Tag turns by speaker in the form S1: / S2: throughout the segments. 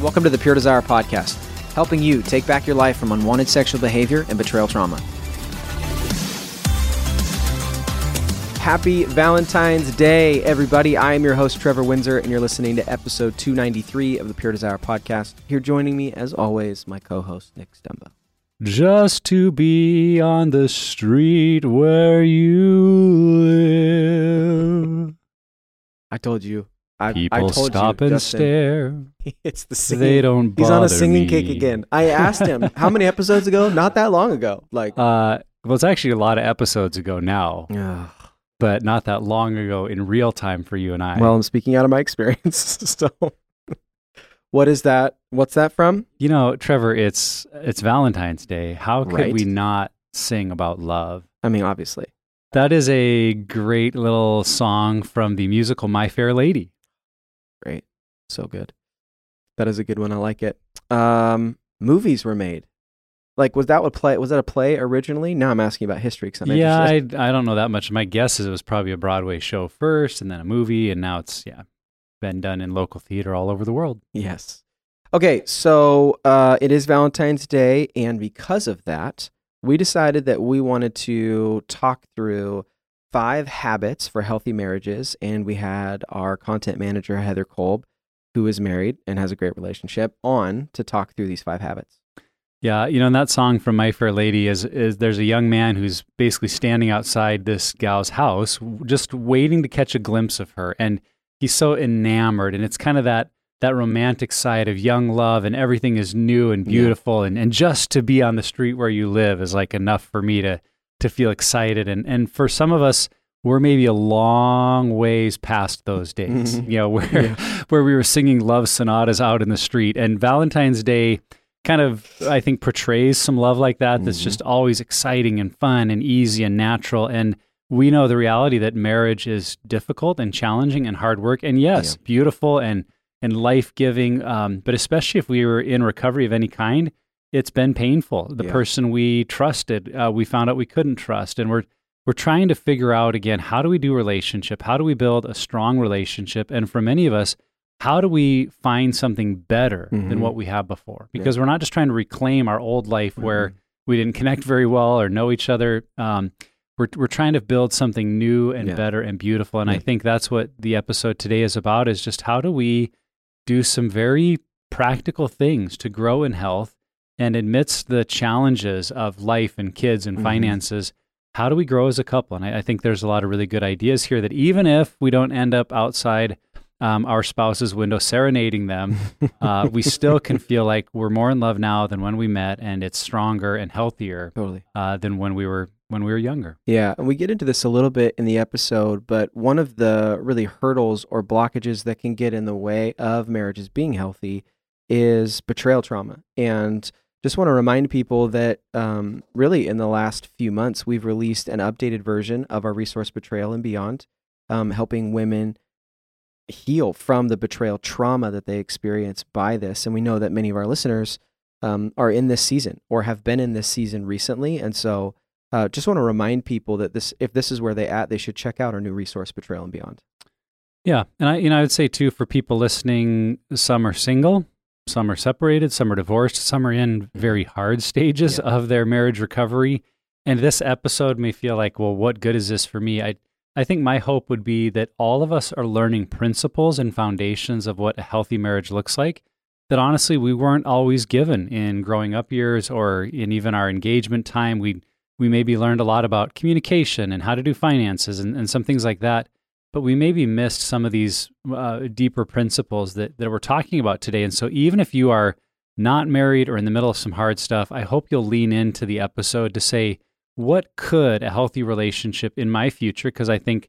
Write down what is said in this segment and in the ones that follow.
S1: Welcome to the Pure Desire Podcast, helping you take back your life from unwanted sexual behavior and betrayal trauma. Happy Valentine's Day, everybody. I am your host, Trevor Windsor, and you're listening to episode 293 of the Pure Desire Podcast. Here joining me, as always, my co host, Nick Stumbo.
S2: Just to be on the street where you live.
S1: I told you. I,
S2: People
S1: I told
S2: stop
S1: you,
S2: and
S1: Justin.
S2: stare.
S1: It's the singing.
S2: They don't
S1: He's on a singing kick again. I asked him how many episodes ago? Not that long ago. Like,
S2: Uh, well, it's actually a lot of episodes ago now, but not that long ago in real time for you and I.
S1: well, I'm speaking out of my experience. so, what is that? What's that from?
S2: you know, Trevor, it's it's Valentine's Day. How could
S1: Right.
S2: we not sing about love?
S1: I mean, obviously.
S2: That is a great little song from the musical My Fair Lady.
S1: Great. So good. That is a good one. I like it. Um, movies were made. Like, was that what play? Was that a play originally? Now I'm asking about history because I'm
S2: yeah,
S1: interested.
S2: I, I don't know that much. My guess is it was probably a Broadway show first and then a movie, and now it's, yeah, been done in local theater all over the world.
S1: Yes. Okay, so uh, it is Valentine's Day, and because of that, we decided that we wanted to talk through five habits for healthy marriages, and we had our content manager Heather Kolb, who is married and has a great relationship, on to talk through these five habits.
S2: Yeah, you know, and that song from My Fair Lady is, is there's a young man who's basically standing outside this gal's house, just waiting to catch a glimpse of her. And he's so enamored. And it's kind of that, that romantic side of young love and everything is new and
S1: Yeah.
S2: beautiful. And, and just to be on the street where you live is like enough for me to, to feel excited. And, and for some of us, we're maybe a long ways past those days,
S1: Mhm.
S2: you know, where, where we were singing love sonatas out in the street. And Valentine's Day, kind of I think portrays some love like that that's
S1: Mhm.
S2: just always exciting and fun and easy and natural and we know the reality that marriage is difficult and challenging and hard work and yes
S1: Yeah.
S2: beautiful and and life-giving um, but especially if we were in recovery of any kind it's been painful the
S1: Yeah.
S2: person we trusted uh, we found out we couldn't trust and we're we're trying to figure out again how do we do relationship how do we build a strong relationship and for many of us how do we find something better
S1: Mhm.
S2: than what we have before? Because we're not just trying to reclaim our old life where we didn't connect very well or know each other. Um, we're, we're trying to build something new and
S1: Yeah.
S2: better and beautiful. And I think that's what the episode today is about is just how do we do some very practical things to grow in health and amidst the challenges of life and kids and
S1: Mhm.
S2: finances, how do we grow as a couple? And I, I think there's a lot of really good ideas here that even if we don't end up outside um, our spouse's window serenading them, uh, we still can feel like we're more in love now than when we met, and it's stronger and healthier
S1: Totally.
S2: uh, than when we were when we were younger.
S1: Yeah, and we get into this a little bit in the episode, but one of the really hurdles or blockages that can get in the way of marriages being healthy is betrayal trauma. And just want to remind people that um, really in the last few months, we've released an updated version of our resource Betrayal and Beyond, um, helping women heal from the betrayal trauma that they experience by this. And we know that many of our listeners um, are in this season or have been in this season recently. And so uh, just want to remind people that this, if this is where they at, they should check out our new resource, Betrayal and Beyond.
S2: Yeah, and I, you know, I would say too for people listening, some are single, some are separated, some are divorced, some are in very hard stages
S1: Yeah.
S2: of their marriage recovery. And this episode may feel like, well, what good is this for me? I, I think my hope would be that all of us are learning principles and foundations of what a healthy marriage looks like that honestly we weren't always given in growing up years or in even our engagement time. We we maybe learned a lot about communication and how to do finances and, and some things like that but we maybe missed some of these uh, deeper principles that, that we're talking about today. And so, even if you are not married or in the middle of some hard stuff, I hope you'll lean into the episode to say, what could a healthy relationship in my future? Because I think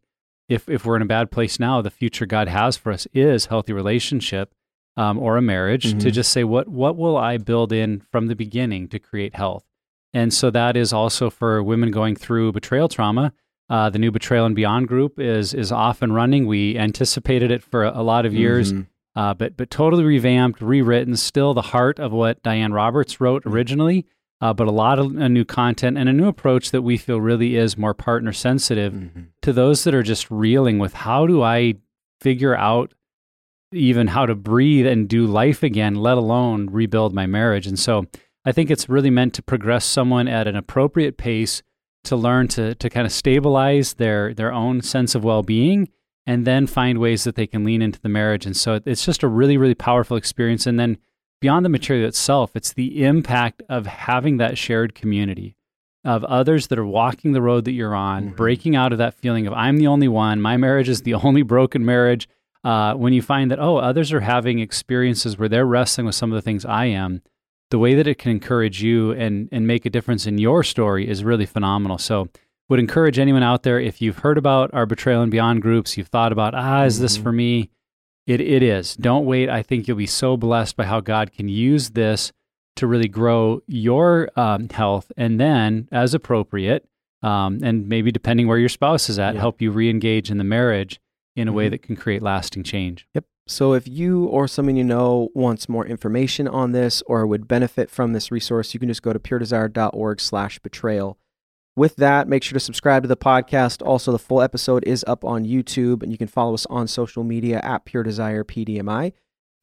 S2: if, if we're in a bad place now, the future God has for us is healthy relationship um, or a marriage. To
S1: Mhm.
S2: just say, what what will I build in from the beginning to create health? And so that is also for women going through betrayal trauma. Uh, the new Betrayal and Beyond group is is off and running. We anticipated it for a, a lot of years,
S1: Mhm.
S2: uh, but but totally revamped, rewritten. Still the heart of what Diane Roberts wrote originally, uh, but a lot of uh, new content and a new approach that we feel really is more partner sensitive
S1: Mhm.
S2: to those that are just reeling with how do I figure out even how to breathe and do life again, let alone rebuild my marriage. And so I think it's really meant to progress someone at an appropriate pace to learn to to kind of stabilize their their own sense of well-being and then find ways that they can lean into the marriage. And so it's just a really really powerful experience and then beyond the material itself, it's the impact of having that shared community of others that are walking the road that you're on,
S1: Mhm.
S2: breaking out of that feeling of I'm the only one, my marriage is the only broken marriage. Uh, when you find that oh, others are having experiences where they're wrestling with some of the things I am, the way that it can encourage you and and make a difference in your story is really phenomenal. So would encourage anyone out there if you've heard about our betrayal and beyond groups, you've thought about ah, is this
S1: Mhm.
S2: for me? It it is. Don't wait. I think you'll be so blessed by how God can use this to really grow your um, health, and then as appropriate, um, and maybe depending where your spouse is at,
S1: Yeah.
S2: help you re-engage in the marriage in a way
S1: Mhm.
S2: that can create lasting change.
S1: Yep. So if you or someone you know wants more information on this or would benefit from this resource, you can just go to puredesire.org slash betrayal. With that, make sure to subscribe to the podcast. Also, the full episode is up on YouTube, and you can follow us on social media at Pure Desire PDMI.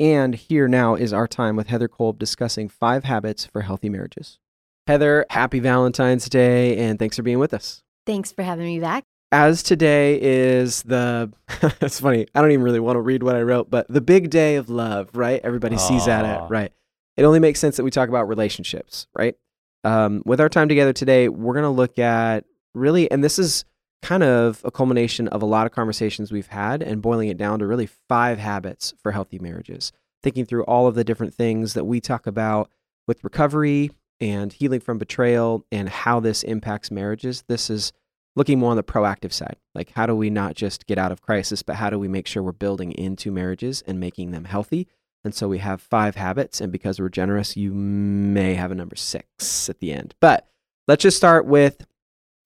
S1: And here now is our time with Heather Kolb discussing five habits for healthy marriages. Heather, happy Valentine's Day, and thanks for being with us.
S3: Thanks for having me back.
S1: As today is the it's funny i don't even really want to read what i wrote but the big day of love right? Everybody sees that at right? It only makes sense that we talk about relationships right? Um, with our time together today we're going to look at really and this is kind of a culmination of a lot of conversations we've had and boiling it down to really five habits for healthy marriages. Thinking through all of the different things that we talk about with recovery and healing from betrayal and how this impacts marriages. This is looking more on the proactive side. Like, how do we not just get out of crisis, but how do we make sure we're building into marriages and making them healthy? And so we have five habits. And because we're generous, you may have a number six at the end. But let's just start with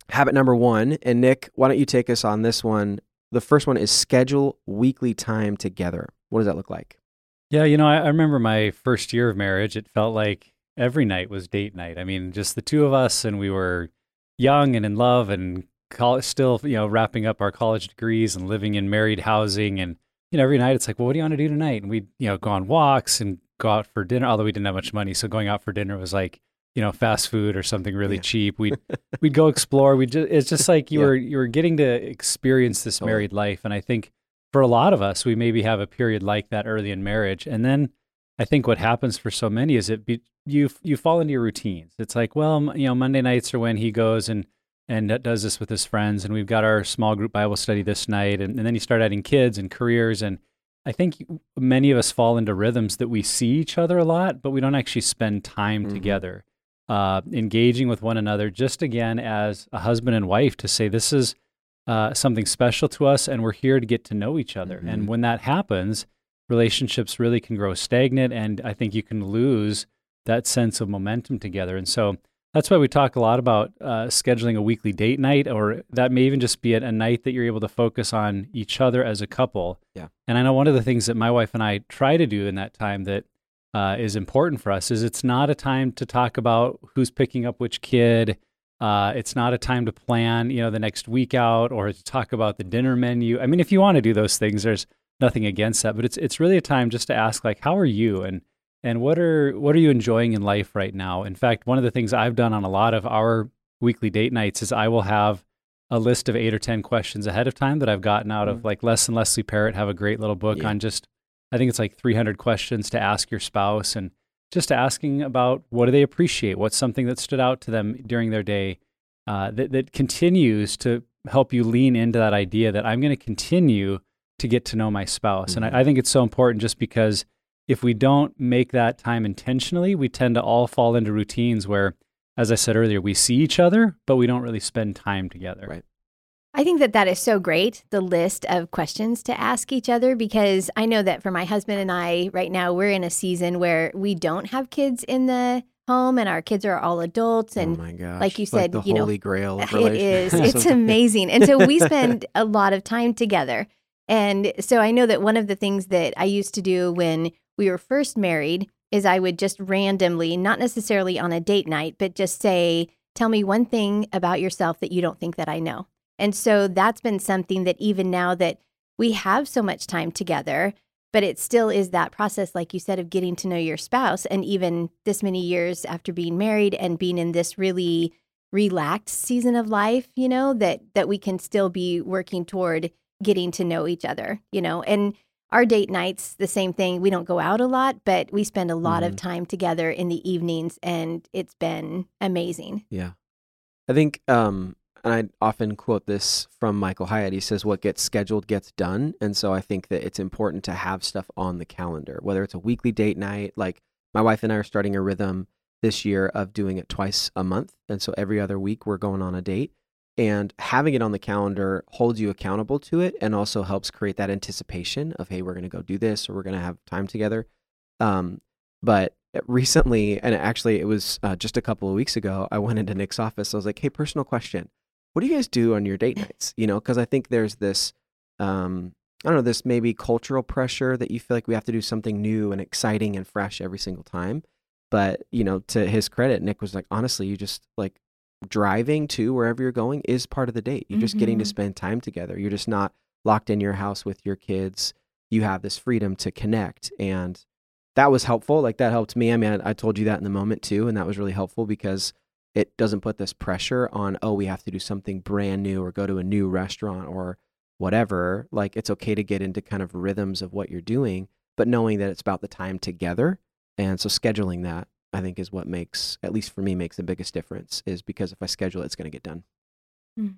S1: habit number one. And Nick, why don't you take us on this one? The first one is schedule weekly time together. What does that look like?
S2: Yeah, you know, I, I remember my first year of marriage. It felt like every night was date night. I mean, just the two of us, and we were young and in love, and col- still, you know, wrapping up our college degrees and living in married housing. And you know, every night it's like, well, what do you want to do tonight? And we'd, you know, go on walks and go out for dinner. Although we didn't have much money, so going out for dinner was like, you know, fast food or something really
S1: Yeah.
S2: cheap. We'd we'd go explore. We just it's just like you
S1: Yeah.
S2: were you were getting to experience this
S1: Totally.
S2: married life, and I think for a lot of us, we maybe have a period like that early in marriage, and then I think what happens for so many is it be, you you fall into your routines. It's like, well, you know, Monday nights are when he goes and and does this with his friends, and we've got our small group Bible study this night, and, and then you start adding kids and careers, and I think many of us fall into rhythms that we see each other a lot, but we don't actually spend time
S1: Mhm.
S2: together, uh, engaging with one another. Just again as a husband and wife to say this is uh, something special to us, and we're here to get to know each other.
S1: Mhm.
S2: And when that happens, relationships really can grow stagnant, and I think you can lose that sense of momentum together. And so that's why we talk a lot about uh, scheduling a weekly date night, or that may even just be a, a night that you're able to focus on each other as a couple.
S1: Yeah.
S2: And I know one of the things that my wife and I try to do in that time that uh, is important for us is it's not a time to talk about who's picking up which kid. Uh, it's not a time to plan, you know, the next week out or to talk about the dinner menu. I mean, if you want to do those things, there's nothing against that, but it's it's really a time just to ask like, how are you and and what are what are you enjoying in life right now? In fact, one of the things I've done on a lot of our weekly date nights is I will have a list of eight or ten questions ahead of time that I've gotten out mm-hmm. of like Les and Leslie Parrott have a great little book yeah. on just I think it's like 300 questions to ask your spouse and just asking about what do they appreciate? What's something that stood out to them during their day uh, that, that continues to help you lean into that idea that I'm going to continue to get to know my spouse. Mm-hmm. And I, I think it's so important just because if we don't make that time intentionally, we tend to all fall into routines where, as I said earlier, we see each other, but we don't really spend time together.
S1: Right.
S3: I think that that is so great, the list of questions to ask each other, because I know that for my husband and I, right now, we're in a season where we don't have kids in the home and our kids are all adults. And
S1: oh my gosh.
S3: like you said,
S1: like
S3: you
S1: know, grail it
S3: is. It's amazing. And so we spend a lot of time together. And so I know that one of the things that I used to do when we were first married is I would just randomly, not necessarily on a date night, but just say, Tell me one thing about yourself that you don't think that I know. And so that's been something that even now that we have so much time together, but it still is that process, like you said, of getting to know your spouse. And even this many years after being married and being in this really relaxed season of life, you know, that that we can still be working toward getting to know each other, you know. And our date nights, the same thing. We don't go out a lot, but we spend a lot mm-hmm. of time together in the evenings and it's been amazing.
S1: Yeah. I think um and I often quote this from Michael Hyatt. He says, What gets scheduled gets done. And so I think that it's important to have stuff on the calendar, whether it's a weekly date night. Like my wife and I are starting a rhythm this year of doing it twice a month. And so every other week we're going on a date. And having it on the calendar holds you accountable to it and also helps create that anticipation of, hey, we're going to go do this or we're going to have time together. Um, but recently, and actually it was uh, just a couple of weeks ago, I went into Nick's office. I was like, hey, personal question what do you guys do on your date nights? You know, because I think there's this, um, I don't know, this maybe cultural pressure that you feel like we have to do something new and exciting and fresh every single time. But, you know, to his credit, Nick was like, honestly, you just like driving to wherever you're going is part of the date. You're just mm-hmm. getting to mm-hmm. spend time together. You're just not locked in your house with your kids. You have this freedom to connect. And that was helpful. Like that helped me. I mean, I, I told you that in the moment too. And that was really helpful because it doesn't put this pressure on oh we have to do something brand new or go to a new restaurant or whatever like it's okay to get into kind of rhythms of what you're doing but knowing that it's about the time together and so scheduling that i think is what makes at least for me makes the biggest difference is because if i schedule it, it's going to get done
S2: mm.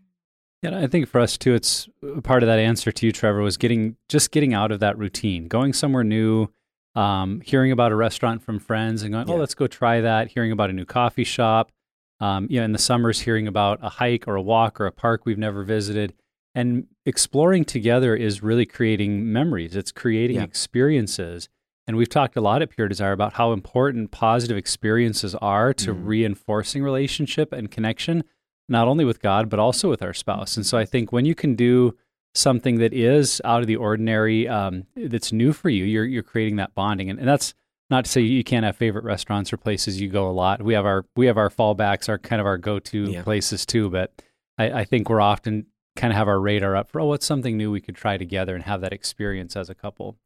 S2: yeah i think for us too it's uh, part of that answer to you trevor was getting just getting out of that routine going somewhere new um, hearing about a restaurant from friends and going oh let's go try that hearing about a new coffee shop um, you know, in the summers, hearing about a hike or a walk or a park we've never visited, and exploring together is really creating memories. It's creating yeah. experiences. And we've talked a lot at Pure Desire about how important positive experiences are to mm. reinforcing relationship and connection, not only with God, but also with our spouse. And so I think when you can do something that is out of the ordinary, um, that's new for you, you're, you're creating that bonding. And, and that's not to say you can't have favorite restaurants or places you go a lot. We have our we have our fallbacks, our kind of our go to yeah. places too. But I, I, think we're often kind of have our radar up for oh, what's something new we could try together and have that experience as a couple.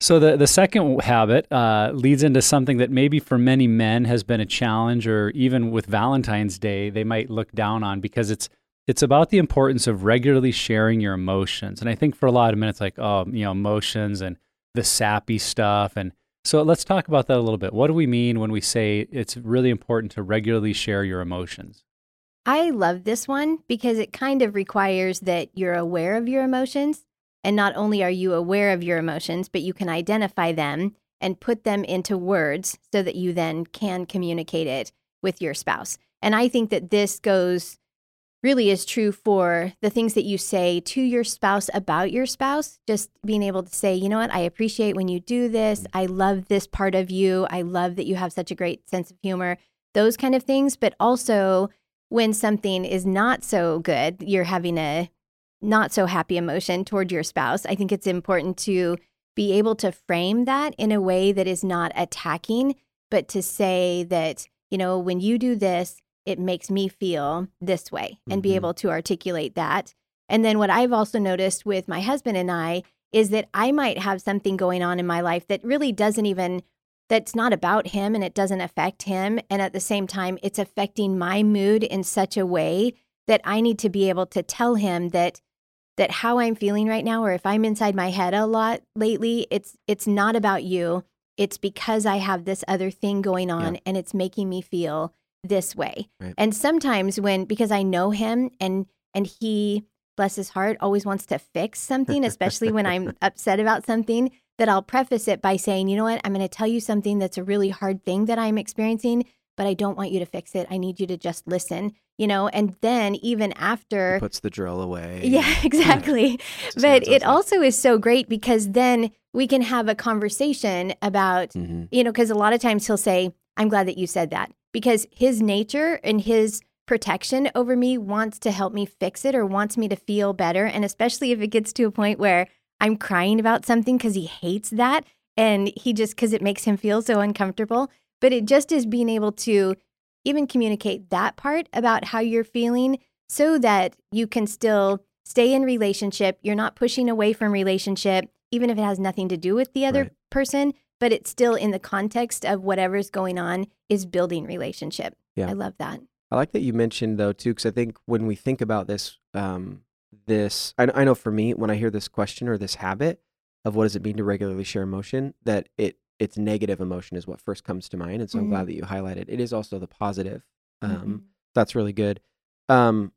S2: So the the second habit uh, leads into something that maybe for many men has been a challenge, or even with Valentine's Day they might look down on because it's it's about the importance of regularly sharing your emotions. And I think for a lot of men it's like oh you know emotions and the sappy stuff and so let's talk about that a little bit. What do we mean when we say it's really important to regularly share your emotions?
S3: I love this one because it kind of requires that you're aware of your emotions. And not only are you aware of your emotions, but you can identify them and put them into words so that you then can communicate it with your spouse. And I think that this goes really is true for the things that you say to your spouse about your spouse. Just being able to say, you know what, I appreciate when you do this. I love this part of you. I love that you have such a great sense of humor, those kind of things. But also, when something is not so good, you're having a not so happy emotion toward your spouse, I think it's important to be able to frame that in a way that is not attacking, but to say that, you know, when you do this, it makes me feel this way and be
S1: Mhm.
S3: able to articulate that. And then what I've also noticed with my husband and I is that I might have something going on in my life that really doesn't even that's not about him and it doesn't affect him and at the same time it's affecting my mood in such a way that I need to be able to tell him that that how I'm feeling right now or if I'm inside my head a lot lately it's it's not about you it's because I have this other thing going on
S1: Yeah.
S3: and it's making me feel this way.
S1: Right.
S3: And sometimes when because I know him and and he bless his heart always wants to fix something especially when I'm upset about something that I'll preface it by saying, "You know what? I'm going to tell you something that's a really hard thing that I'm experiencing, but I don't want you to fix it. I need you to just listen." You know, and then even after
S1: puts the drill away.
S3: yeah, exactly. But it also is so great because then we can have a conversation about,
S1: Mhm.
S3: you know, because a lot of times he'll say, I'm glad that you said that because his nature and his protection over me wants to help me fix it or wants me to feel better. And especially if it gets to a point where I'm crying about something because he hates that and he just, because it makes him feel so uncomfortable. But it just is being able to even communicate that part about how you're feeling so that you can still stay in relationship. You're not pushing away from relationship, even if it has nothing to do with the other
S1: Right.
S3: person, but it's still in the context of whatever's going on is building relationship.
S1: Yeah.
S3: I love that.
S1: I like that you mentioned though too, because I think when we think about this, um, this I, I know for me when I hear this question or this habit of what does it mean to regularly share emotion, that it it's negative emotion is what first comes to mind, and so I'm
S3: Mhm.
S1: glad that you highlighted. It is also the positive. Um,
S3: Mhm.
S1: That's really good. Um,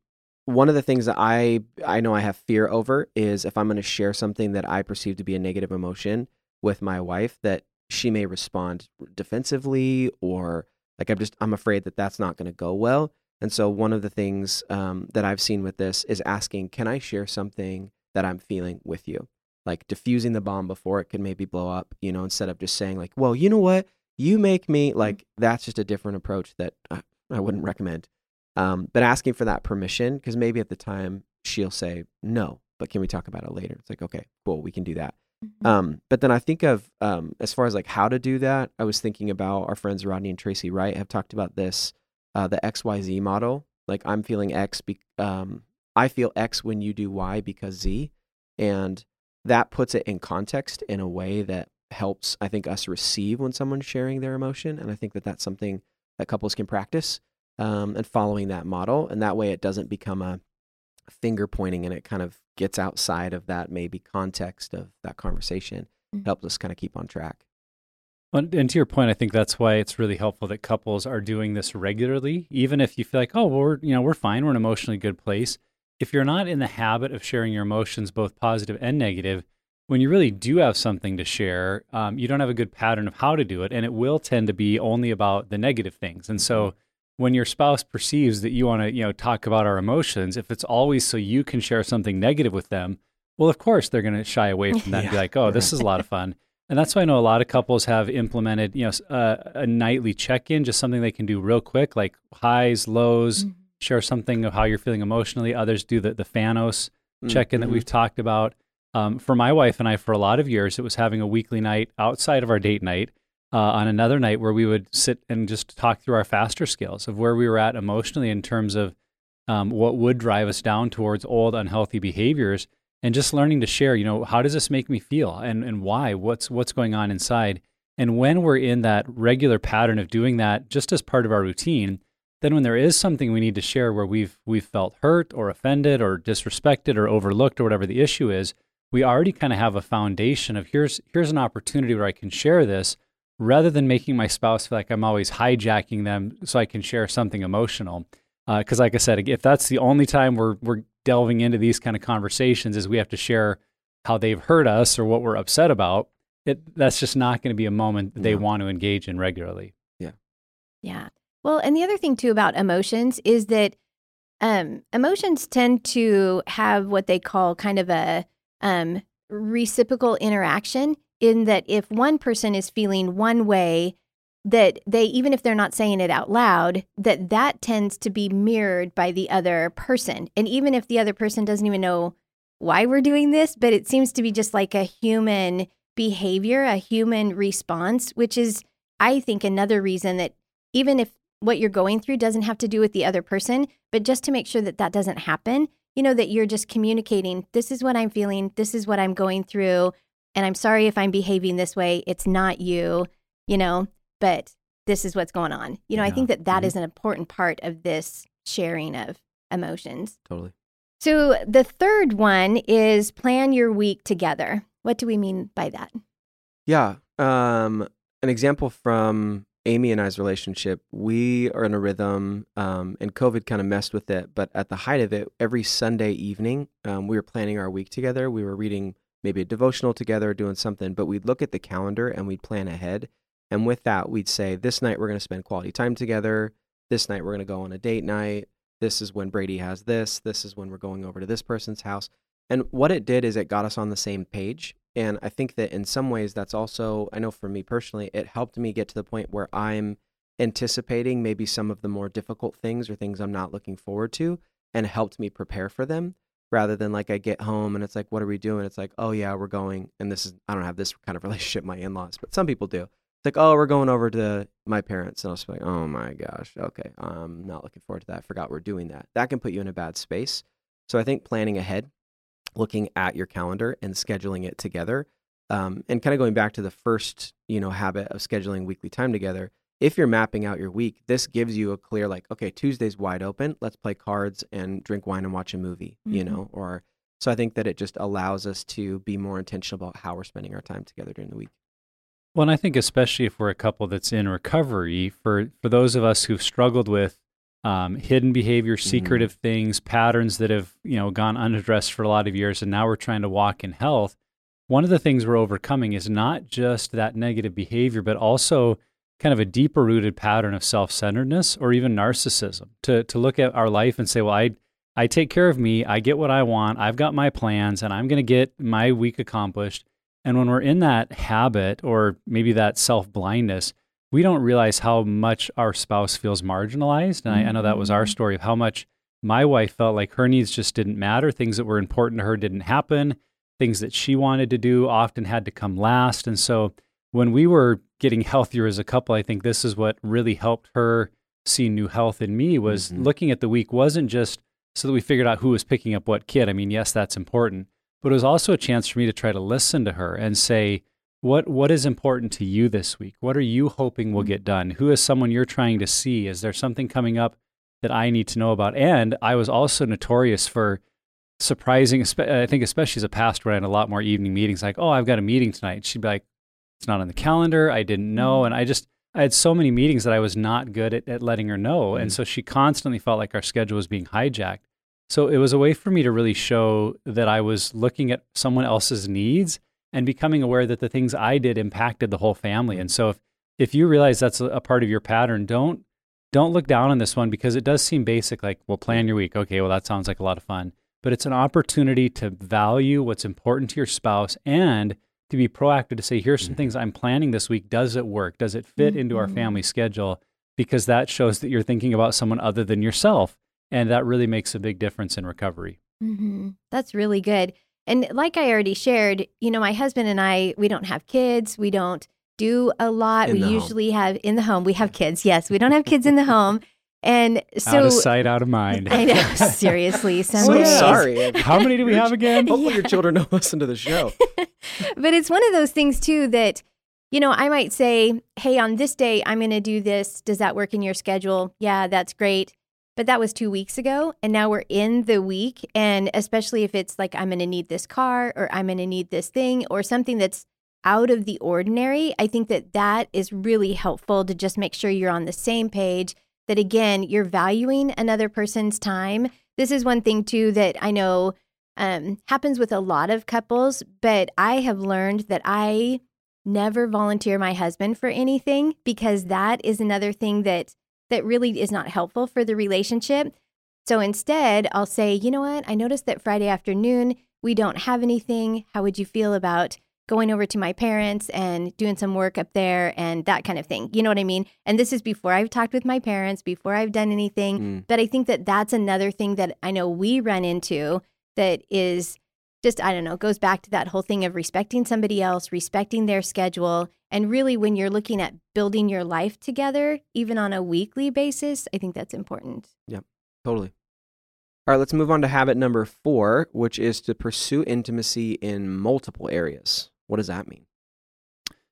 S1: one of the things that I I know I have fear over is if I'm going to share something that I perceive to be a negative emotion with my wife, that she may respond defensively or like I'm just I'm afraid that that's not going to go well. And so one of the things um, that I've seen with this is asking, can I share something that I'm feeling with you? Like diffusing the bomb before it could maybe blow up, you know, instead of just saying like, well, you know what, you make me like that's just a different approach that I, I wouldn't recommend. Um, but asking for that permission because maybe at the time she'll say no, but can we talk about it later? It's like okay, cool, we can do that.
S3: Mhm.
S1: Um, but then I think of um, as far as like how to do that, I was thinking about our friends Rodney and Tracy Wright have talked about this, uh, the XYZ model. Like I'm feeling X, be- um, I feel X when you do Y because Z, and that puts it in context in a way that helps I think us receive when someone's sharing their emotion, and I think that that's something that couples can practice um, and following that model, and that way it doesn't become a finger pointing and it kind of gets outside of that maybe context of that conversation
S3: Mhm.
S1: helps us kind of keep on track
S2: and to your point, I think that's why it's really helpful that couples are doing this regularly. Even if you feel like, oh, well, we're you know we're fine, we're in an emotionally good place. If you're not in the habit of sharing your emotions, both positive and negative, when you really do have something to share, um, you don't have a good pattern of how to do it, and it will tend to be only about the negative things. And so, when your spouse perceives that you want to you know talk about our emotions, if it's always so you can share something negative with them, well, of course they're going to shy away from that and be like, oh, this is a lot of fun. And that's why I know a lot of couples have implemented, you know, s- uh, a nightly check-in, just something they can do real quick, like highs, lows,
S3: Mhm.
S2: Share something of how you're feeling emotionally. Others do the the Thanos
S1: Mm,
S2: check-in that
S1: mhm.
S2: we've talked about. Um, for my wife and I, for a lot of years, it was having a weekly night outside of our date night. Uh, on another night where we would sit and just talk through our faster skills of where we were at emotionally in terms of um, what would drive us down towards old unhealthy behaviors and just learning to share you know how does this make me feel and, and why what's what's going on inside and when we're in that regular pattern of doing that just as part of our routine then when there is something we need to share where we've we've felt hurt or offended or disrespected or overlooked or whatever the issue is we already kind of have a foundation of here's here's an opportunity where I can share this rather than making my spouse feel like I'm always hijacking them so I can share something emotional uh, because like I said, if that's the only time we're we're delving into these kind of conversations, is we have to share how they've hurt us or what we're upset about. It that's just not going to be a moment that they
S1: No.
S2: want to engage in regularly.
S3: Yeah. Yeah. Well, and the other thing too about emotions is that um, emotions tend to have what they call kind of a um, reciprocal interaction. In that, if one person is feeling one way, that they even if they're not saying it out loud, that that tends to be mirrored by the other person, and even if the other person doesn't even know why we're doing this, but it seems to be just like a human behavior, a human response, which is, I think, another reason that even if what you're going through doesn't have to do with the other person, but just to make sure that that doesn't happen, you know, that you're just communicating, this is what I'm feeling, this is what I'm going through, and I'm sorry if I'm behaving this way. It's not you, you know, but this is what's going on. You know, I think that that
S1: Mhm.
S3: is an important part of this sharing of emotions.
S1: Totally.
S3: So the third one is plan your week together. What do we mean by that?
S1: Yeah. Um, an example from Amy and I's relationship, we are in a rhythm, um, and COVID kind of messed with it. But at the height of it, every Sunday evening, um, we were planning our week together. We were reading maybe a devotional together, doing something, but we'd look at the calendar and we'd plan ahead. And with that, we'd say, this night we're going to spend quality time together. This night we're going to go on a date night. This is when Brady has this. This is when we're going over to this person's house. And what it did is it got us on the same page. And I think that in some ways, that's also, I know for me personally, it helped me get to the point where I'm anticipating maybe some of the more difficult things or things I'm not looking forward to and helped me prepare for them rather than like I get home and it's like, what are we doing? It's like, oh yeah, we're going. And this is, I don't have this kind of relationship my in laws, but some people do. It's like, oh, we're going over to my parents. And I was like, oh my gosh, okay, I'm not looking forward to that. I Forgot we're doing that. That can put you in a bad space. So I think planning ahead, looking at your calendar and scheduling it together, um, and kind of going back to the first, you know, habit of scheduling weekly time together. If you're mapping out your week, this gives you a clear, like, okay, Tuesday's wide open. Let's play cards and drink wine and watch a movie, you
S3: Mhm.
S1: know, or so I think that it just allows us to be more intentional about how we're spending our time together during the week.
S2: Well, and I think especially if we're a couple that's in recovery, for for those of us who've struggled with um, hidden behavior, secretive things, patterns that have you know gone unaddressed for a lot of years, and now we're trying to walk in health. One of the things we're overcoming is not just that negative behavior, but also kind of a deeper rooted pattern of self centeredness or even narcissism. To to look at our life and say, well, I I take care of me, I get what I want, I've got my plans, and I'm going to get my week accomplished. And when we're in that habit or maybe that self blindness, we don't realize how much our spouse feels marginalized. And I, I know that was our
S3: Mhm.
S2: story of how much my wife felt like her needs just didn't matter. Things that were important to her didn't happen. Things that she wanted to do often had to come last. And so when we were getting healthier as a couple, I think this is what really helped her see new health in me was
S1: Mhm.
S2: looking at the week wasn't just so that we figured out who was picking up what kid. I mean, yes, that's important, but it was also a chance for me to try to listen to her and say, what what is important to you this week? What are you hoping will get done? Who is someone you're trying to see? Is there something coming up that I need to know about? And I was also notorious for surprising. I think especially as a pastor, I had a lot more evening meetings. Like, oh, I've got a meeting tonight. She'd be like, it's not on the calendar. I didn't know, and I just I had so many meetings that I was not good at, at letting her know, and
S1: Mm.
S2: so she constantly felt like our schedule was being hijacked. So it was a way for me to really show that I was looking at someone else's needs and becoming aware that the things I did impacted the whole family. And so if if you realize that's a, part of your pattern, don't don't look down on this one because it does seem basic like, well, plan your week. Okay, well that sounds like a lot of fun. But it's an opportunity to value what's important to your spouse and to be proactive to say, here's some
S1: Mhm.
S2: things I'm planning this week. Does it work? Does it fit into our
S3: Mhm.
S2: family schedule? Because that shows that you're thinking about someone other than yourself. And that really makes a big difference in recovery.
S3: hmm That's really good. And like I already shared, you know, my husband and I, we don't have kids. We don't do a lot.
S1: In
S3: we
S1: the home.
S3: usually have in the home. We have kids. Yes, we don't have kids in the home. And so
S2: out of sight, out of mind.
S3: I know, seriously. Some
S1: So
S3: days.
S1: sorry.
S2: How many do we have again?
S1: Hopefully your children don't listen to the show.
S3: but it's one of those things too that you know i might say hey on this day i'm going to do this does that work in your schedule yeah that's great but that was two weeks ago and now we're in the week and especially if it's like i'm going to need this car or i'm going to need this thing or something that's out of the ordinary i think that that is really helpful to just make sure you're on the same page that again you're valuing another person's time. This is one thing too that i know um, happens with a lot of couples, but I have learned that I never volunteer my husband for anything because that is another thing that that really is not helpful for the relationship. So instead, I'll say, you know what? I noticed that Friday afternoon we don't have anything. How would you feel about going over to my parents and doing some work up there and that kind of thing? You know what I mean? And this is before I've talked with my parents, before I've done anything.
S1: Mm.
S3: But I think that that's another thing that I know we run into that is just, I don't know, goes back to that whole thing of respecting somebody else, respecting their schedule. And really, when you're looking at building your life together, even on a weekly basis, I think that's important. Yeah.
S1: Totally. All right, let's move on to habit number four, which is to pursue intimacy in multiple areas. What does that mean?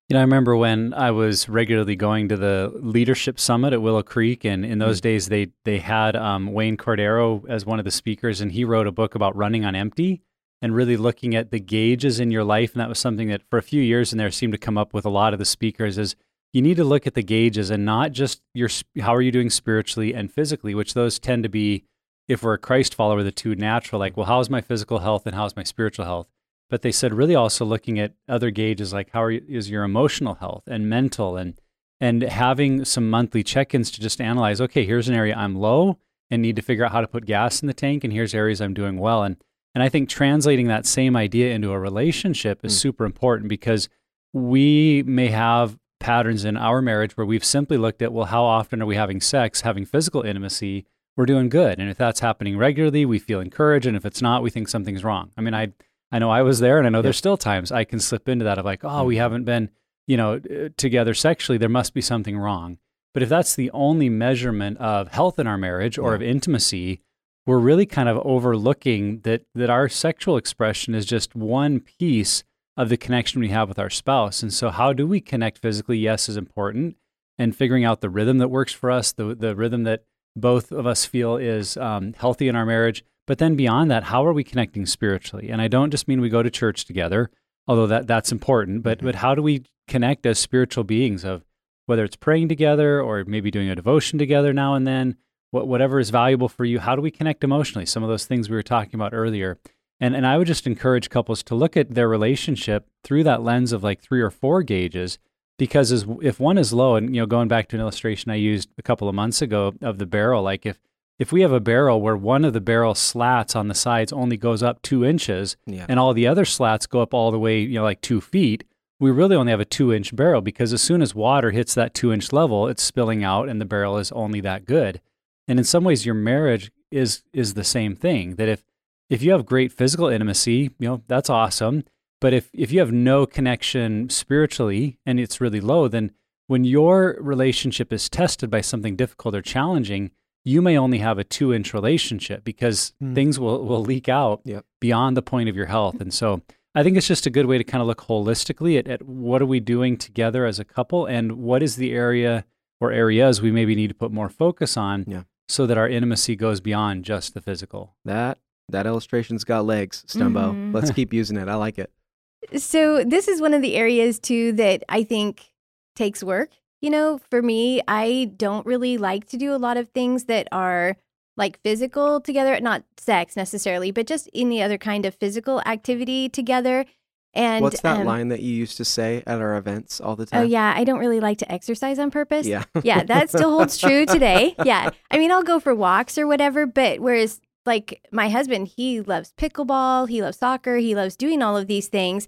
S2: You know, I remember when I was regularly going to the leadership summit at Willow Creek, and in those days they they had um, Wayne Cordeiro as one of the speakers, and he wrote a book about running on empty and really looking at the gauges in your life. And that was something that for a few years in there seemed to come up with a lot of the speakers is you need to look at the gauges and not just your how are you doing spiritually and physically, which those tend to be if we're a Christ follower, the two natural, like, well, how's my physical health and how's my spiritual health? But they said really also looking at other gauges like how you, is your emotional health and mental and and having some monthly check-ins to just analyze, okay, here's an area I'm low and need to figure out how to put gas in the tank and here's areas I'm doing well. And and I think translating that same idea into a relationship is
S1: Mm.
S2: super important because we may have patterns in our marriage where we've simply looked at, well, how often are we having sex, having physical intimacy? We're doing good. And if that's happening regularly, we feel encouraged. And if it's not, we think something's wrong. I mean, I I know I was there and I know there's still times I can slip into that of like, oh, we
S1: Mhm.
S2: haven't been, you know, uh, together sexually. There must be something wrong. But if that's the only measurement of health in our marriage or
S1: Yeah.
S2: of intimacy, we're really kind of overlooking that that our sexual expression is just one piece of the connection we have with our spouse. And so how do we connect physically? Yes, is important. And figuring out the rhythm that works for us, the the rhythm that both of us feel is um, healthy in our marriage. But then beyond that, how are we connecting spiritually? And I don't just mean we go to church together, although that that's important. But
S1: Mhm.
S2: but how do we connect as spiritual beings of whether it's praying together or maybe doing a devotion together now and then, what, whatever is valuable for you, how do we connect emotionally? Some of those things we were talking about earlier. And, and I would just encourage couples to look at their relationship through that lens of like three or four gauges, because as, if one is low, and you know, going back to an illustration I used a couple of months ago of the barrel, like if if we have a barrel where one of the barrel slats on the sides only goes up two inches,
S1: Yeah.
S2: and all the other slats go up all the way, you know, like two feet, we really only have a two inch barrel because as soon as water hits that two inch level, it's spilling out and the barrel is only that good. And in some ways, your marriage is is the same thing. That if if you have great physical intimacy, you know, that's awesome. But if if you have no connection spiritually and it's really low, then when your relationship is tested by something difficult or challenging, you may only have a two inch relationship because
S1: Hmm.
S2: things will, will leak out
S1: Yep.
S2: beyond the point of your health. And so I think it's just a good way to kind of look holistically at, at what are we doing together as a couple and what is the area or areas we maybe need to put more focus on
S1: Yeah.
S2: So that our intimacy goes beyond just the physical.
S1: That that illustration's got legs, Stumbo.
S3: Mhm.
S1: Let's keep using it. I like it.
S3: So this is one of the areas too that I think takes work. You know, for me, I don't really like to do a lot of things that are like physical together, not sex necessarily, but just any other kind of physical activity together. And
S1: What's that
S3: um,
S1: line that you used to say at our events all the time?
S3: Oh yeah, I don't really like to exercise on purpose.
S1: Yeah.
S3: yeah, that still holds true today. Yeah. I mean, I'll go for walks or whatever, but whereas like my husband, he loves pickleball, he loves soccer, he loves doing all of these things.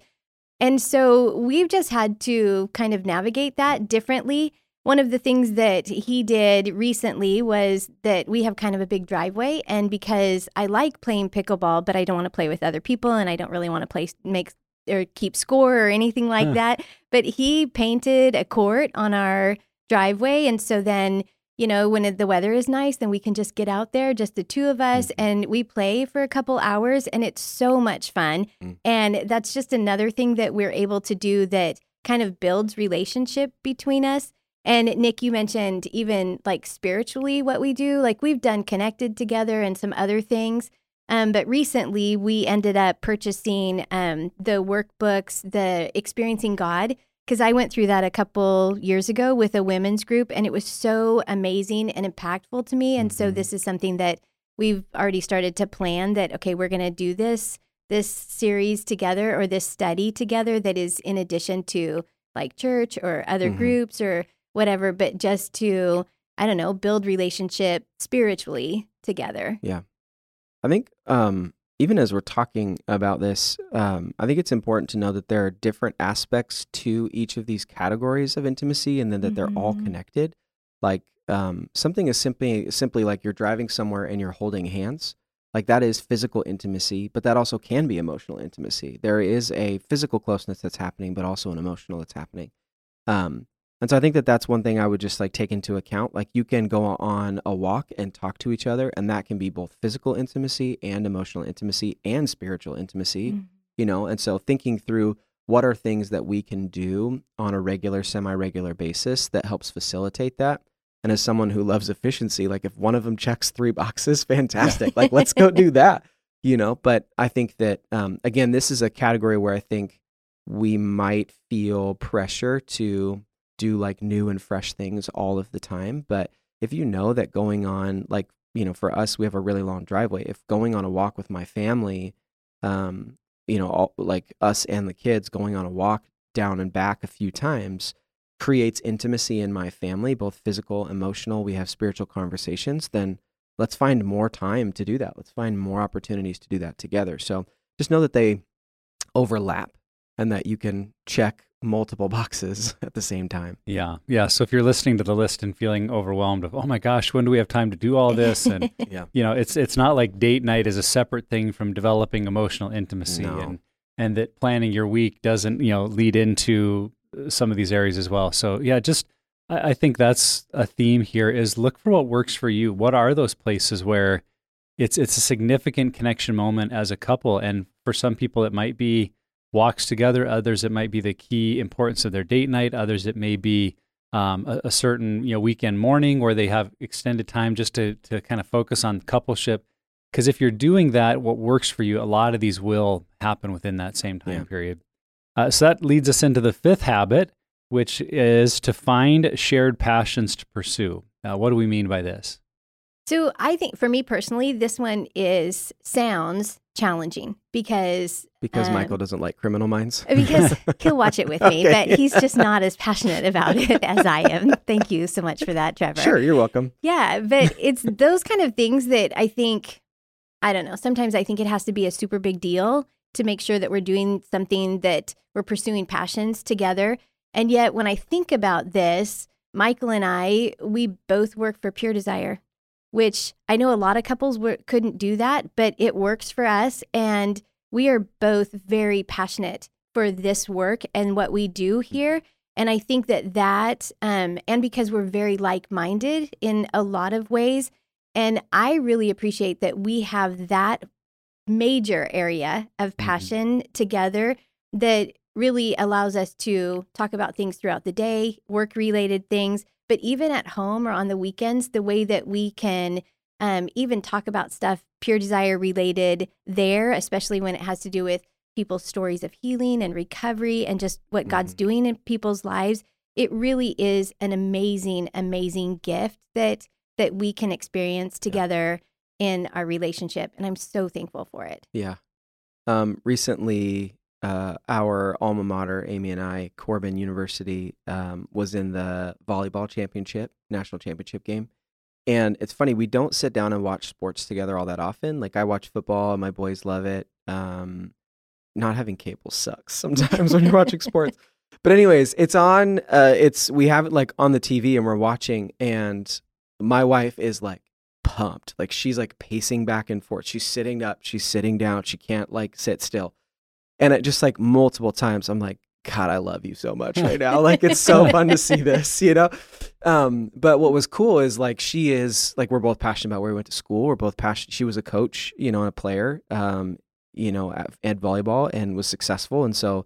S3: And so we've just had to kind of navigate that differently. One of the things that he did recently was that we have kind of a big driveway. And because I like playing pickleball, but I don't want to play with other people and I don't really want to play, make or keep score or anything like
S2: Huh.
S3: that. But he painted a court on our driveway. And so then, you know, when the weather is nice, then we can just get out there, just the two of us,
S1: Mhm.
S3: and we play for a couple hours. And it's so much fun.
S1: Mm.
S3: And that's just another thing that we're able to do that kind of builds relationship between us. And Nick, you mentioned even like spiritually what we do. Like we've done connected together and some other things. Um, but recently we ended up purchasing um, the workbooks, the Experiencing God, because I went through that a couple years ago with a women's group and it was so amazing and impactful to me. And so
S1: Mhm.
S3: this is something that we've already started to plan that, okay, we're going to do this this series together or this study together that is in addition to like church or other
S1: Mhm.
S3: groups or whatever, but just to, I don't know, build relationship spiritually together.
S1: I think um, even as we're talking about this, um, I think it's important to know that there are different aspects to each of these categories of intimacy, and then that they're all
S3: Mhm.
S1: connected. Like um, something is simply simply like you're driving somewhere and you're holding hands. like that is physical intimacy, but that also can be emotional intimacy. There is a physical closeness that's happening, but also an emotional that's happening. Um, and so I think that that's one thing I would just like take into account. Like you can go on a walk and talk to each other, and that can be both physical intimacy and emotional intimacy and spiritual intimacy, mm-hmm. you know? And so thinking through what are things that we can do on a regular, semi regular basis that helps facilitate that. And as someone who loves efficiency, like if one of them checks three boxes, fantastic. like let's go do that, you know? But I think that, um, again, this is a category where I think we might feel pressure to do like new and fresh things all of the time. But if you know that going on, like, you know, for us, we have a really long driveway. If going on a walk with my family, um, you know, all, like us and the kids going on a walk down and back a few times creates intimacy in my family, both physical, emotional. We have spiritual conversations. Then let's find more time to do that. Let's find more opportunities to do that together. So just know that they overlap and that you can check multiple boxes at the same time.
S2: Yeah. Yeah. So if you're listening to the list and feeling overwhelmed of, oh my gosh, when do we have time to do all this? And yeah. you know, it's it's not like date night is a separate thing from developing emotional intimacy no. and and that planning your week doesn't, you know, lead into some of these areas as well. So yeah, just I, I think that's a theme here is look for what works for you. What are those places where it's it's a significant connection moment as a couple and for some people it might be walks together. Others, it might be the key importance of their date night. Others, it may be um, a, a, certain you know weekend morning where they have extended time just to to kind of focus on coupleship. Because if you're doing that, what works for you, a lot of these will happen within that same time yeah. period. Uh, so that leads us into the fifth habit, which is to find shared passions to pursue. Uh, what do we mean by this?
S3: So I think for me personally, this one is sounds challenging because
S1: because um, Michael doesn't like Criminal Minds.
S3: because he'll watch it with me, okay. but he's just not as passionate about it as I am. Thank you so much for that, Trevor.
S1: Sure, you're welcome.
S3: Yeah, but it's those kind of things that I think I don't know. Sometimes I think it has to be a super big deal to make sure that we're doing something that we're pursuing passions together. And yet, when I think about this, Michael and I, we both work for Pure Desire which I know a lot of couples w- couldn't do that, but it works for us. And we are both very passionate for this work and what we do here. And I think that that, um, and because we're very like minded in a lot of ways, and I really appreciate that we have that major area of mm-hmm. passion mm-hmm. together that really allows us to talk about things throughout the day, work related things, but even at home or on the weekends, the way that we can um, even talk about stuff pure desire related there, especially when it has to do with people's stories of healing and recovery and just what mm-hmm. God's doing in people's lives, it really is an amazing, amazing gift that that we can experience together yeah. in our relationship. And I'm so thankful for it.
S1: Yeah. Um, recently, uh, our alma mater, Amy and I, Corban University, um, was in the volleyball championship, national championship game. And it's funny, we don't sit down and watch sports together all that often. Like I watch football, my boys love it. Um, not having cable sucks sometimes when you're watching sports. But anyways, it's on. Uh, it's we have it like on the TV, and we're watching. And my wife is like pumped, like she's like pacing back and forth. She's sitting up, she's sitting down. She can't like sit still and it just like multiple times, I'm like, God, I love you so much right now. Like it's so fun to see this, you know? Um, but what was cool is like she is like we're both passionate about where we went to school. We're both passionate. She was a coach, you know, and a player, um, you know, at, at volleyball and was successful. And so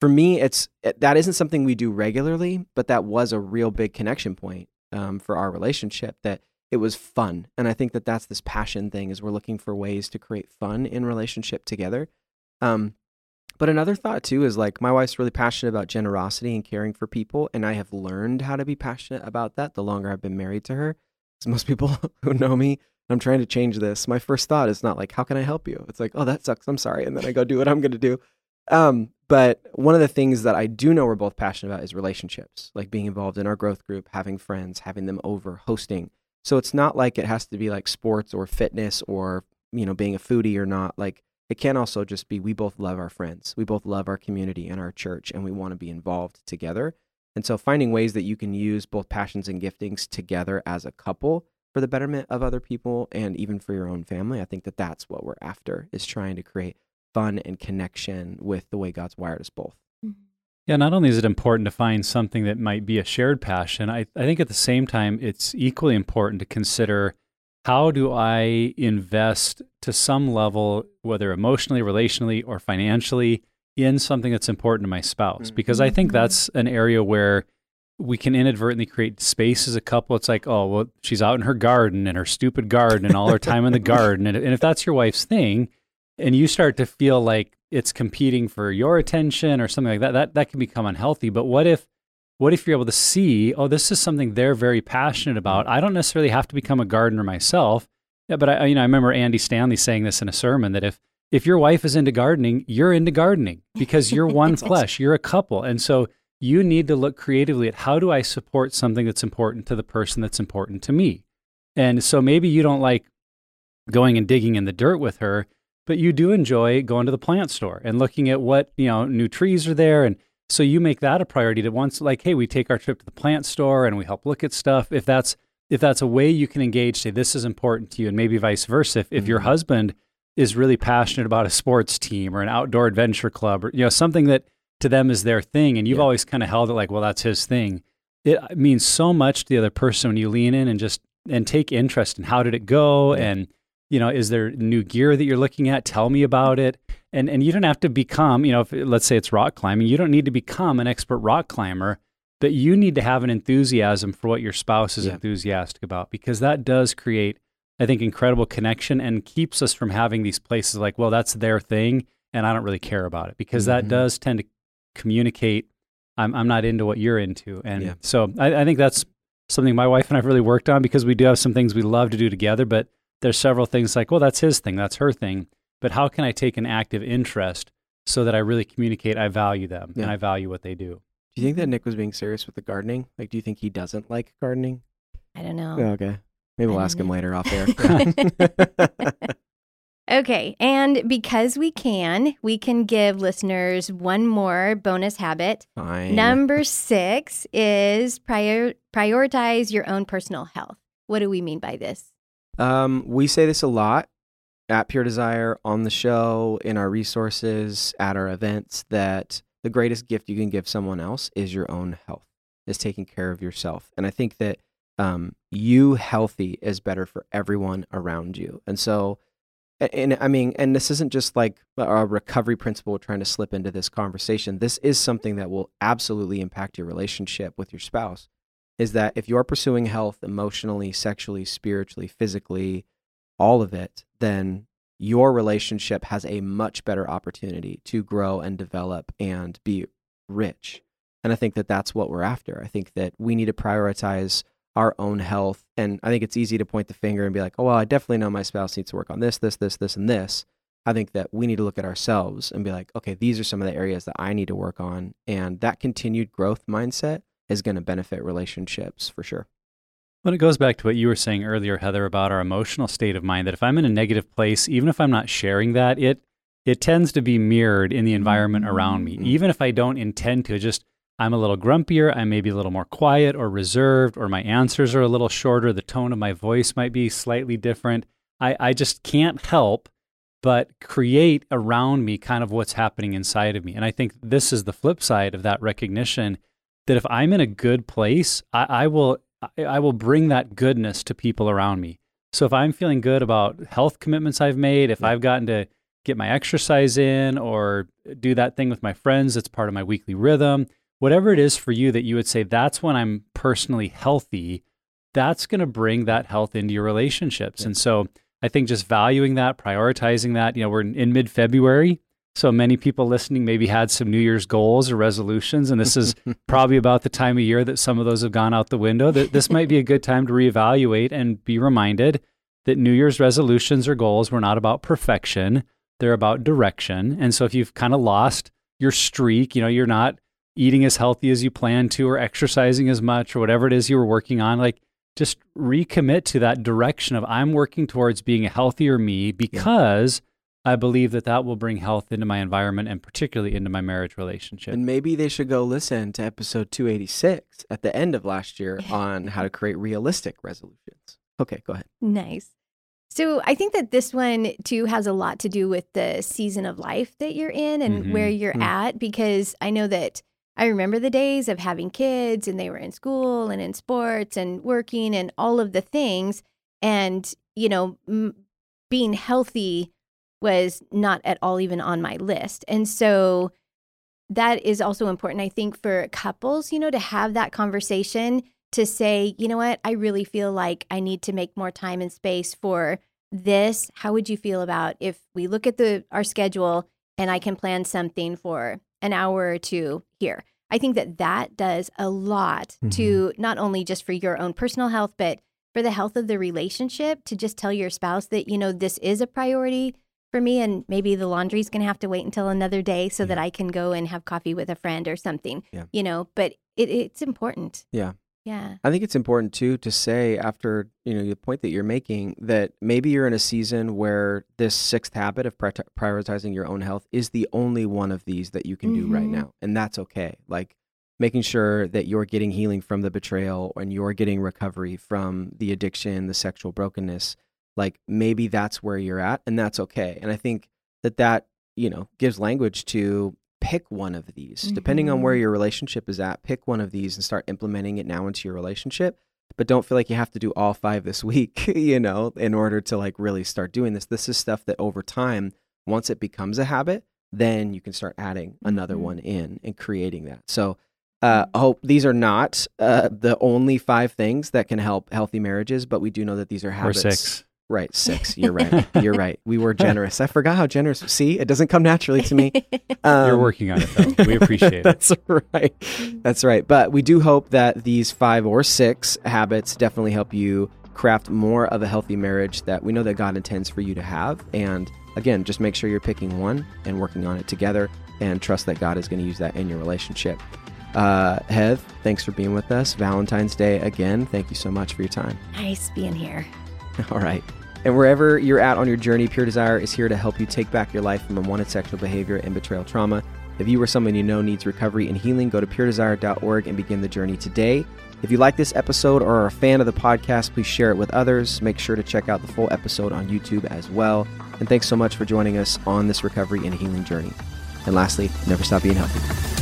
S1: for me, it's that isn't something we do regularly, but that was a real big connection point um, for our relationship. That it was fun, and I think that that's this passion thing is we're looking for ways to create fun in relationship together. Um, but another thought too is like my wife's really passionate about generosity and caring for people, and I have learned how to be passionate about that the longer I've been married to her. Because most people who know me, I'm trying to change this. My first thought is not like, "How can I help you?" It's like, "Oh, that sucks. I'm sorry," and then I go do what I'm going to do. Um, but one of the things that I do know we're both passionate about is relationships, like being involved in our growth group, having friends, having them over, hosting. So it's not like it has to be like sports or fitness or you know being a foodie or not. Like it can also just be we both love our friends, we both love our community and our church, and we want to be involved together. And so finding ways that you can use both passions and giftings together as a couple for the betterment of other people and even for your own family. I think that that's what we're after is trying to create fun and connection with the way God's wired us both. Mm-hmm.
S2: Yeah, not only is it important to find something that might be a shared passion, I, I think at the same time, it's equally important to consider how do I invest to some level, whether emotionally, relationally, or financially, in something that's important to my spouse?
S1: Mhm.
S2: Because I think that's an area where we can inadvertently create space as a couple. It's like, oh, well, she's out in her garden and her stupid garden and all her time in the garden. And, and if that's your wife's thing, and you start to feel like it's competing for your attention or something like that, that that can become unhealthy. But what if what if you're able to see, oh, this is something they're very passionate about. I don't necessarily have to become a gardener myself. Yeah, but I you know, I remember Andy Stanley saying this in a sermon that if if your wife is into gardening, you're into gardening because you're one flesh, you're a couple. And so you need to look creatively at how do I support something that's important to the person that's important to me. And so maybe you don't like going and digging in the dirt with her, but you do enjoy going to the plant store and looking at what, you know, new trees are there and so you make that a priority to once like hey, we take our trip to the plant store and we help look at stuff if that's if that's a way you can engage say this is important to you and maybe vice versa if, if your
S1: Mhm.
S2: husband is really passionate about a sports team or an outdoor adventure club or you know something that to them is their thing and you've
S1: Yeah.
S2: always kind of held it like well that's his thing it means so much to the other person when you lean in and just and take interest in how did it go
S1: Yeah.
S2: and you know is there new gear that you're looking at tell me about it and and you don't have to become you know if, let's say it's rock climbing you don't need to become an expert rock climber but you need to have an enthusiasm for what your spouse is
S1: Yeah.
S2: enthusiastic about because that does create i think incredible connection and keeps us from having these places like well that's their thing and i don't really care about it because that
S1: Mhm.
S2: does tend to communicate i'm, I'm not into what you're into and
S1: Yeah.
S2: so I, I think that's something my wife and i've really worked on because we do have some things we love to do together but there's several things like well that's his thing that's her thing but how can i take an active interest so that i really communicate i value them
S1: Yeah.
S2: and i value what they do
S1: Do you think that Nick was being serious with the gardening? Like, do you think he doesn't like gardening?
S3: I don't know.
S1: Oh, okay. Maybe we'll ask
S3: don't
S1: him later off air.
S3: Okay, and because we can, we can give listeners one more bonus habit.
S1: Fine.
S3: Number six is prior- prioritize your own personal health. What do we mean by this?
S1: Um, we say this a lot at Pure Desire on the show, in our resources, at our events, that the greatest gift you can give someone else is your own health, is taking care of yourself. And I think that um, you healthy is better for everyone around you. And so, and I mean, and this isn't just like a recovery principle trying to slip into this conversation. This is something that will absolutely impact your relationship with your spouse. Is that if you're pursuing health emotionally, sexually, spiritually, physically, all of it, then your relationship has a much better opportunity to grow and develop and be rich. And I think that that's what we're after. I think that we need to prioritize our own health. And I think it's easy to point the finger and be like, oh, well, I definitely know my spouse needs to work on this, this, this, this, and this. I think that we need to look at ourselves and be like, okay, these are some of the areas that I need to work on. And that continued growth mindset is going to benefit relationships for sure.
S2: Well, it goes back to what you were saying earlier, Heather, about our emotional state of mind. That if I'm in a negative place, even if I'm not sharing that, it it tends to be mirrored in the environment around me.
S1: Mhm.
S2: Even if I don't intend to, just I'm a little grumpier, I may be a little more quiet or reserved, or my answers are a little shorter. The tone of my voice might be slightly different. I, I just can't help but create around me kind of what's happening inside of me. And I think this is the flip side of that recognition that if I'm in a good place, I, I will I, I will bring that goodness to people around me. So if I'm feeling good about health commitments I've made, if. I've gotten to get my exercise in or do that thing with my friends that's part of my weekly rhythm, whatever it is for you that you would say that's when I'm personally healthy, that's going to bring that health into your relationships.
S1: Yeah.
S2: And so I think just valuing that, prioritizing that, you know, we're in, in mid February. So many people listening maybe had some New Year's goals or resolutions, and this is probably about the time of year that some of those have gone out the window. That this might be a good time to reevaluate and be reminded that New Year's resolutions or goals were not about perfection; they're about direction. And so, if you've kind of lost your streak, you know, you're not eating as healthy as you plan to, or exercising as much, or whatever it is you were working on, like just recommit to that direction of I'm working towards being a healthier me because. I believe that that will bring health into my environment and particularly into my marriage relationship.
S1: And maybe they should go listen to episode 286 at the end of last year on how to create realistic resolutions. Okay, go ahead.
S3: Nice. So I think that this one too has a lot to do with the season of life that you're in and
S2: Mhm.
S3: where you're
S1: Mm.
S3: at because I know that I remember the days of having kids and they were in school and in sports and working and all of the things and you know m- being healthy was not at all even on my list. And so that is also important I think for couples, you know, to have that conversation to say, you know what, I really feel like I need to make more time and space for this. How would you feel about if we look at the our schedule and I can plan something for an hour or two here? I think that that does a lot to mm-hmm. not only just for your own personal health, but for the health of the relationship to just tell your spouse that, you know, this is a priority for me and maybe the laundry's going to have to wait until another day so that I can go and have coffee with a friend or something.
S1: Yeah.
S3: You know, but it, it's important.
S1: Yeah.
S3: Yeah.
S1: I think it's important too to say after you know the point that you're making that maybe you're in a season where this sixth habit of prioritizing your own health is the only one of these that you can do right
S3: Mhm.
S1: now, and that's okay. Like making sure that you're getting healing from the betrayal and you're getting recovery from the addiction, the sexual brokenness. Like maybe that's where you're at, and that's okay. And I think that that you know gives language to pick one of these depending on where
S3: Mhm.
S1: your relationship is at pick one of these and start implementing it now into your relationship but don't feel like you have to do all five this week you know in order to like really start doing this this is stuff that over time once it becomes a habit then you can start adding another
S3: Mhm.
S1: one in and creating that so uh, I hope these are not uh, the only five things that can help healthy marriages, but we do know that these are
S2: Or
S1: habits.
S2: six.
S1: Right, six. You're right. You're right. We were generous. I forgot how generous. See, it doesn't come naturally to me.
S2: You're
S1: Um,
S2: working on it, though. We appreciate it.
S1: That's right. That's right. But we do hope that these five or six habits definitely help you craft more of a healthy marriage that we know that God intends for you to have. And again, just make sure you're picking one and working on it together and trust that God is going to use that in your relationship. Uh, Heath, thanks for being with us. Valentine's Day again. Thank you so much for your time.
S3: nice being here.
S1: All right. And wherever you're at on your journey, Pure Desire is here to help you take back your life from unwanted sexual behavior and betrayal trauma. If you or someone you know needs recovery and healing, go to puredesire.org and begin the journey today. If you like this episode or are a fan of the podcast, please share it with others. Make sure to check out the full episode on YouTube as well. And thanks so much for joining us on this recovery and healing journey. And lastly, never stop being healthy.